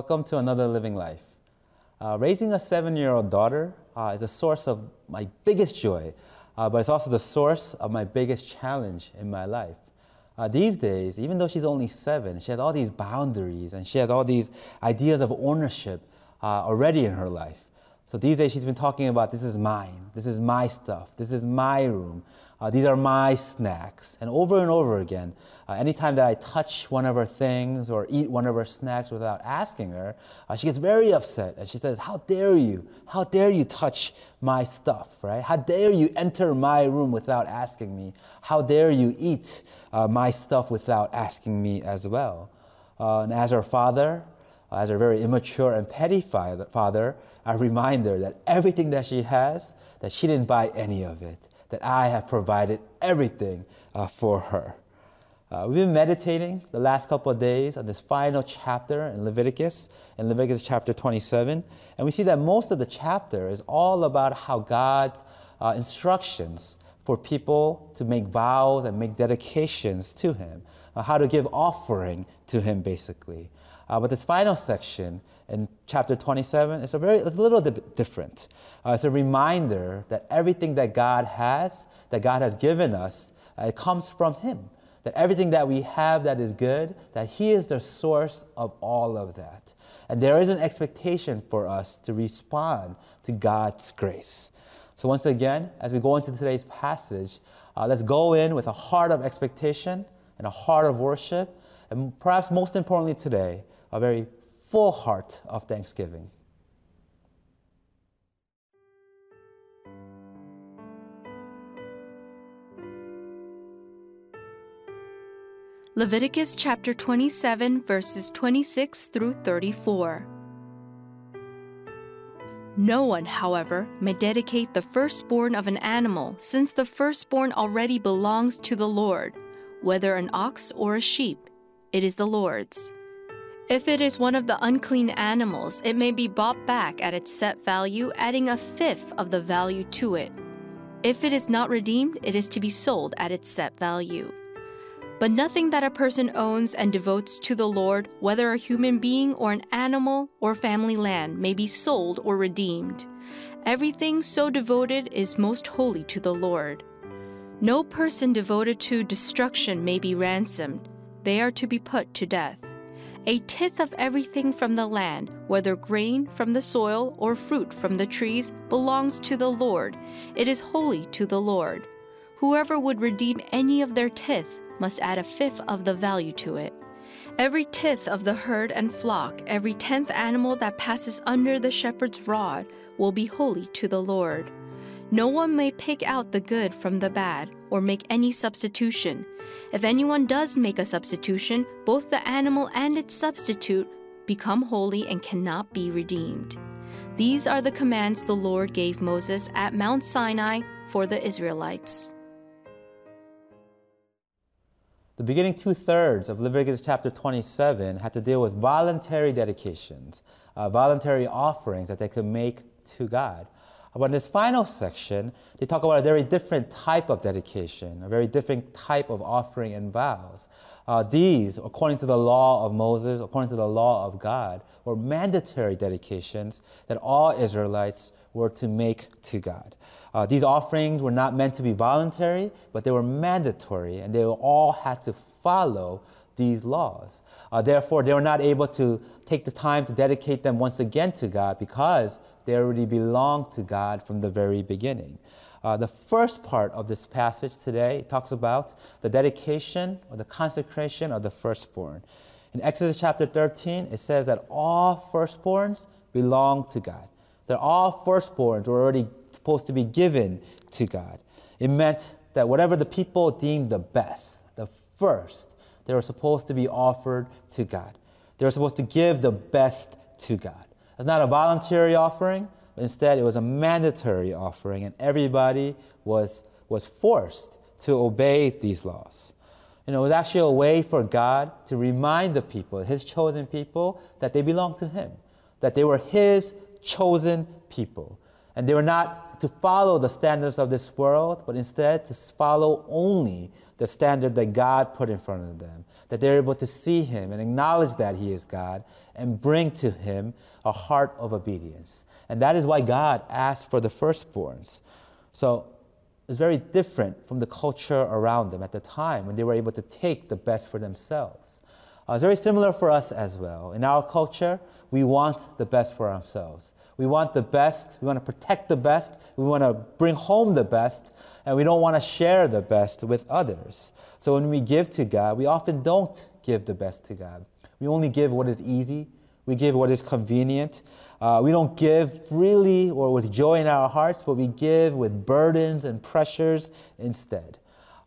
Welcome to another living life. Uh, raising a seven year old daughter uh, is a source of my biggest joy, uh, but it's also the source of my biggest challenge in my life. Uh, these days, even though she's only seven, she has all these boundaries and she has all these ideas of ownership uh, already in her life. So these days, she's been talking about this is mine, this is my stuff, this is my room, uh, these are my snacks. And over and over again, uh, anytime that I touch one of her things or eat one of her snacks without asking her, uh, she gets very upset and she says, How dare you? How dare you touch my stuff, right? How dare you enter my room without asking me? How dare you eat uh, my stuff without asking me as well? Uh, and as her father, as her very immature and petty father, I remind her that everything that she has, that she didn't buy any of it that I have provided everything uh, for her. Uh, we've been meditating the last couple of days on this final chapter in Leviticus, in Leviticus chapter 27, and we see that most of the chapter is all about how God's uh, instructions for people to make vows and make dedications to Him, uh, how to give offering to Him, basically. Uh, but this final section in chapter 27 is a very it's a little bit different. Uh, it's a reminder that everything that God has, that God has given us, uh, it comes from Him. That everything that we have that is good, that He is the source of all of that. And there is an expectation for us to respond to God's grace. So, once again, as we go into today's passage, uh, let's go in with a heart of expectation and a heart of worship, and perhaps most importantly today, a very full heart of thanksgiving. Leviticus chapter 27, verses 26 through 34. No one, however, may dedicate the firstborn of an animal, since the firstborn already belongs to the Lord, whether an ox or a sheep. It is the Lord's. If it is one of the unclean animals, it may be bought back at its set value, adding a fifth of the value to it. If it is not redeemed, it is to be sold at its set value. But nothing that a person owns and devotes to the Lord, whether a human being or an animal or family land, may be sold or redeemed. Everything so devoted is most holy to the Lord. No person devoted to destruction may be ransomed, they are to be put to death. A tithe of everything from the land, whether grain from the soil or fruit from the trees, belongs to the Lord. It is holy to the Lord. Whoever would redeem any of their tithe must add a fifth of the value to it. Every tithe of the herd and flock, every tenth animal that passes under the shepherd's rod, will be holy to the Lord. No one may pick out the good from the bad, or make any substitution. If anyone does make a substitution, both the animal and its substitute become holy and cannot be redeemed. These are the commands the Lord gave Moses at Mount Sinai for the Israelites. The beginning two thirds of Leviticus chapter 27 had to deal with voluntary dedications, uh, voluntary offerings that they could make to God. But in this final section, they talk about a very different type of dedication, a very different type of offering and vows. Uh, these, according to the law of Moses, according to the law of God, were mandatory dedications that all Israelites were to make to God. Uh, these offerings were not meant to be voluntary, but they were mandatory, and they all had to follow these laws. Uh, therefore, they were not able to take the time to dedicate them once again to God because they already belong to God from the very beginning. Uh, the first part of this passage today talks about the dedication or the consecration of the firstborn. In Exodus chapter 13, it says that all firstborns belong to God. That all firstborns were already supposed to be given to God. It meant that whatever the people deemed the best, the first, they were supposed to be offered to God. They were supposed to give the best to God. It's not a voluntary offering, but instead it was a mandatory offering, and everybody was, was forced to obey these laws. You know, it was actually a way for God to remind the people, His chosen people, that they belonged to Him, that they were His chosen people. And they were not to follow the standards of this world, but instead to follow only the standard that God put in front of them. That they're able to see Him and acknowledge that He is God and bring to Him a heart of obedience. And that is why God asked for the firstborns. So it's very different from the culture around them at the time when they were able to take the best for themselves. Uh, it's very similar for us as well. In our culture, we want the best for ourselves. We want the best. We want to protect the best. We want to bring home the best. And we don't want to share the best with others. So when we give to God, we often don't give the best to God. We only give what is easy. We give what is convenient. Uh, we don't give freely or with joy in our hearts, but we give with burdens and pressures instead.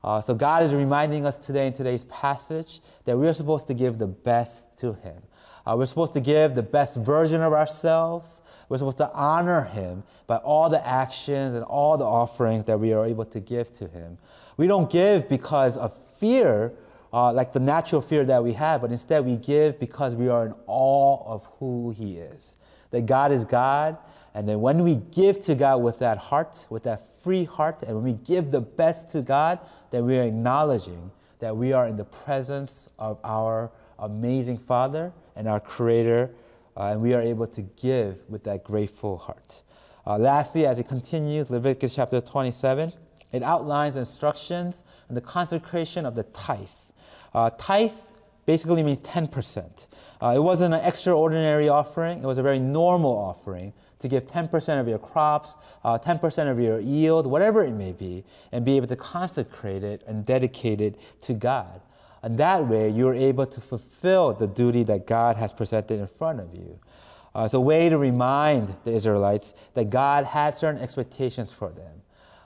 Uh, so God is reminding us today in today's passage that we are supposed to give the best to Him. Uh, we're supposed to give the best version of ourselves. We're supposed to honor Him by all the actions and all the offerings that we are able to give to Him. We don't give because of fear, uh, like the natural fear that we have, but instead we give because we are in awe of who He is. That God is God, and then when we give to God with that heart, with that free heart, and when we give the best to God, then we are acknowledging that we are in the presence of our amazing Father and our Creator uh, and we are able to give with that grateful heart. Uh, lastly, as it continues, Leviticus chapter 27, it outlines instructions on the consecration of the tithe. Uh, tithe basically means 10%. Uh, it wasn't an extraordinary offering, it was a very normal offering to give 10% of your crops, uh, 10% of your yield, whatever it may be, and be able to consecrate it and dedicate it to God. And that way, you're able to fulfill the duty that God has presented in front of you. Uh, it's a way to remind the Israelites that God had certain expectations for them.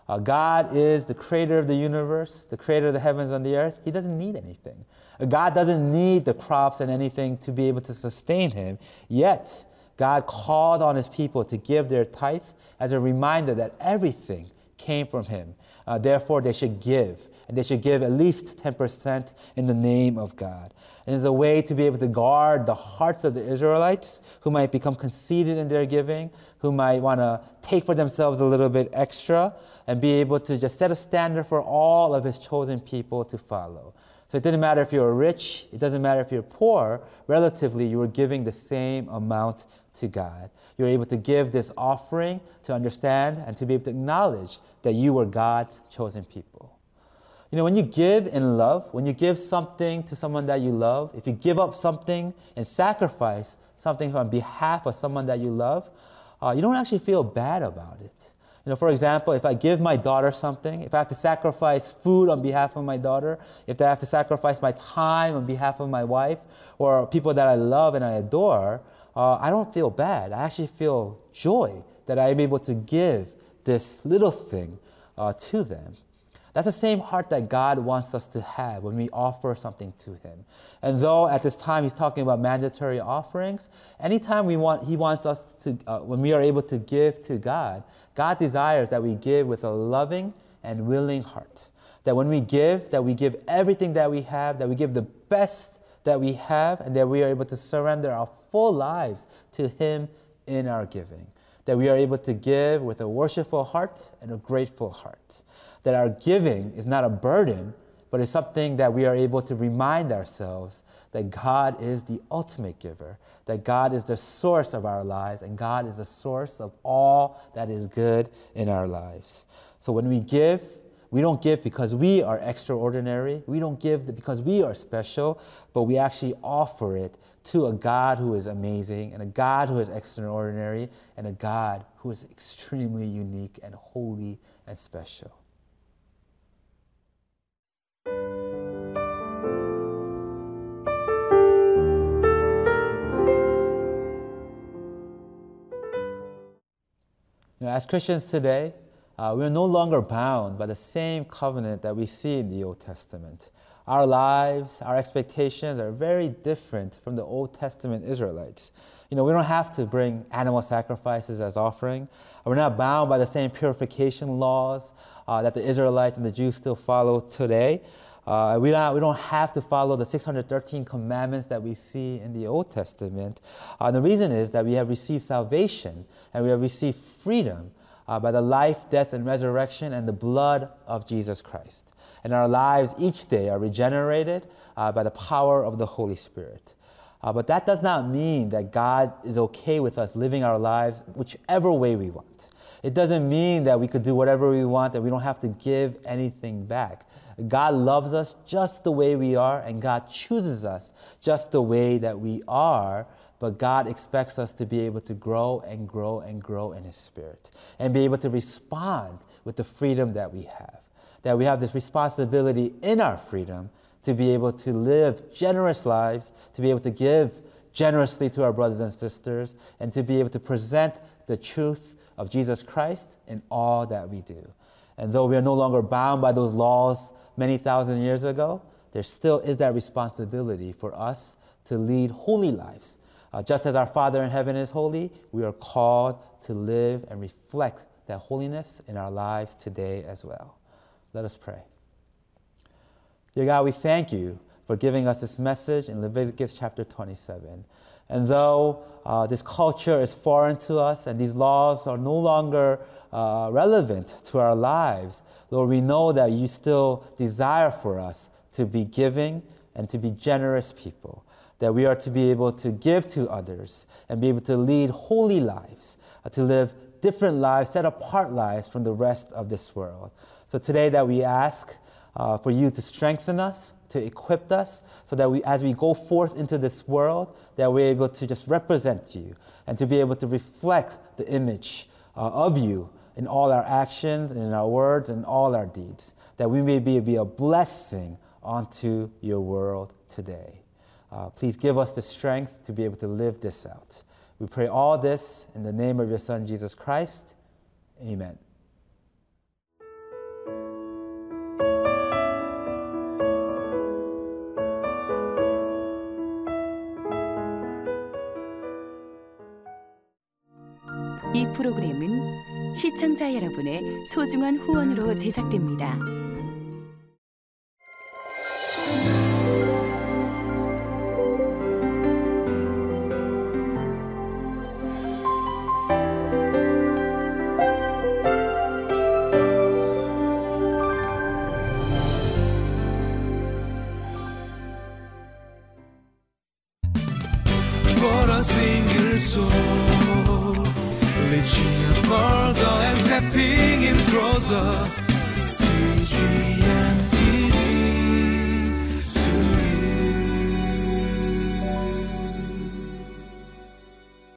Uh, God is the creator of the universe, the creator of the heavens and the earth. He doesn't need anything. Uh, God doesn't need the crops and anything to be able to sustain him. Yet, God called on his people to give their tithe as a reminder that everything came from him. Uh, therefore, they should give and they should give at least 10% in the name of God. And it's a way to be able to guard the hearts of the Israelites who might become conceited in their giving, who might want to take for themselves a little bit extra, and be able to just set a standard for all of his chosen people to follow. So it doesn't matter if you're rich, it doesn't matter if you're poor, relatively, you are giving the same amount to God. You're able to give this offering to understand and to be able to acknowledge that you were God's chosen people. You know, when you give in love, when you give something to someone that you love, if you give up something and sacrifice something on behalf of someone that you love, uh, you don't actually feel bad about it. You know, for example, if I give my daughter something, if I have to sacrifice food on behalf of my daughter, if I have to sacrifice my time on behalf of my wife or people that I love and I adore, uh, I don't feel bad. I actually feel joy that I am able to give this little thing uh, to them. That's the same heart that God wants us to have when we offer something to Him. And though at this time He's talking about mandatory offerings, anytime we want, He wants us to, uh, when we are able to give to God, God desires that we give with a loving and willing heart. That when we give, that we give everything that we have, that we give the best that we have, and that we are able to surrender our full lives to Him in our giving. That we are able to give with a worshipful heart and a grateful heart that our giving is not a burden, but it's something that we are able to remind ourselves that God is the ultimate giver, that God is the source of our lives, and God is the source of all that is good in our lives. So when we give, we don't give because we are extraordinary. We don't give because we are special, but we actually offer it to a God who is amazing, and a God who is extraordinary, and a God who is extremely unique and holy and special. You know, as Christians today, uh, we are no longer bound by the same covenant that we see in the Old Testament. Our lives, our expectations are very different from the Old Testament Israelites. You know, we don't have to bring animal sacrifices as offering. We're not bound by the same purification laws uh, that the Israelites and the Jews still follow today. Uh, we, don't, we don't have to follow the 613 commandments that we see in the Old Testament. Uh, the reason is that we have received salvation and we have received freedom uh, by the life, death, and resurrection and the blood of Jesus Christ. And our lives each day are regenerated uh, by the power of the Holy Spirit. Uh, but that does not mean that God is okay with us living our lives whichever way we want. It doesn't mean that we could do whatever we want, that we don't have to give anything back. God loves us just the way we are, and God chooses us just the way that we are. But God expects us to be able to grow and grow and grow in His Spirit and be able to respond with the freedom that we have. That we have this responsibility in our freedom to be able to live generous lives, to be able to give generously to our brothers and sisters, and to be able to present the truth of Jesus Christ in all that we do. And though we are no longer bound by those laws many thousand years ago, there still is that responsibility for us to lead holy lives. Uh, just as our Father in heaven is holy, we are called to live and reflect that holiness in our lives today as well. Let us pray. Dear God, we thank you for giving us this message in Leviticus chapter 27. And though uh, this culture is foreign to us and these laws are no longer uh, relevant to our lives, Lord, we know that you still desire for us to be giving and to be generous people, that we are to be able to give to others and be able to lead holy lives, uh, to live different lives, set apart lives from the rest of this world. So today that we ask uh, for you to strengthen us, to equip us, so that we, as we go forth into this world, that we're able to just represent you and to be able to reflect the image uh, of you in all our actions in our words and all our deeds, that we may be, be a blessing onto your world today. Uh, please give us the strength to be able to live this out. We pray all this in the name of your Son, Jesus Christ. Amen. 이 프로그램은 시청자 여러분의 소중한 후원으로 제작됩니다.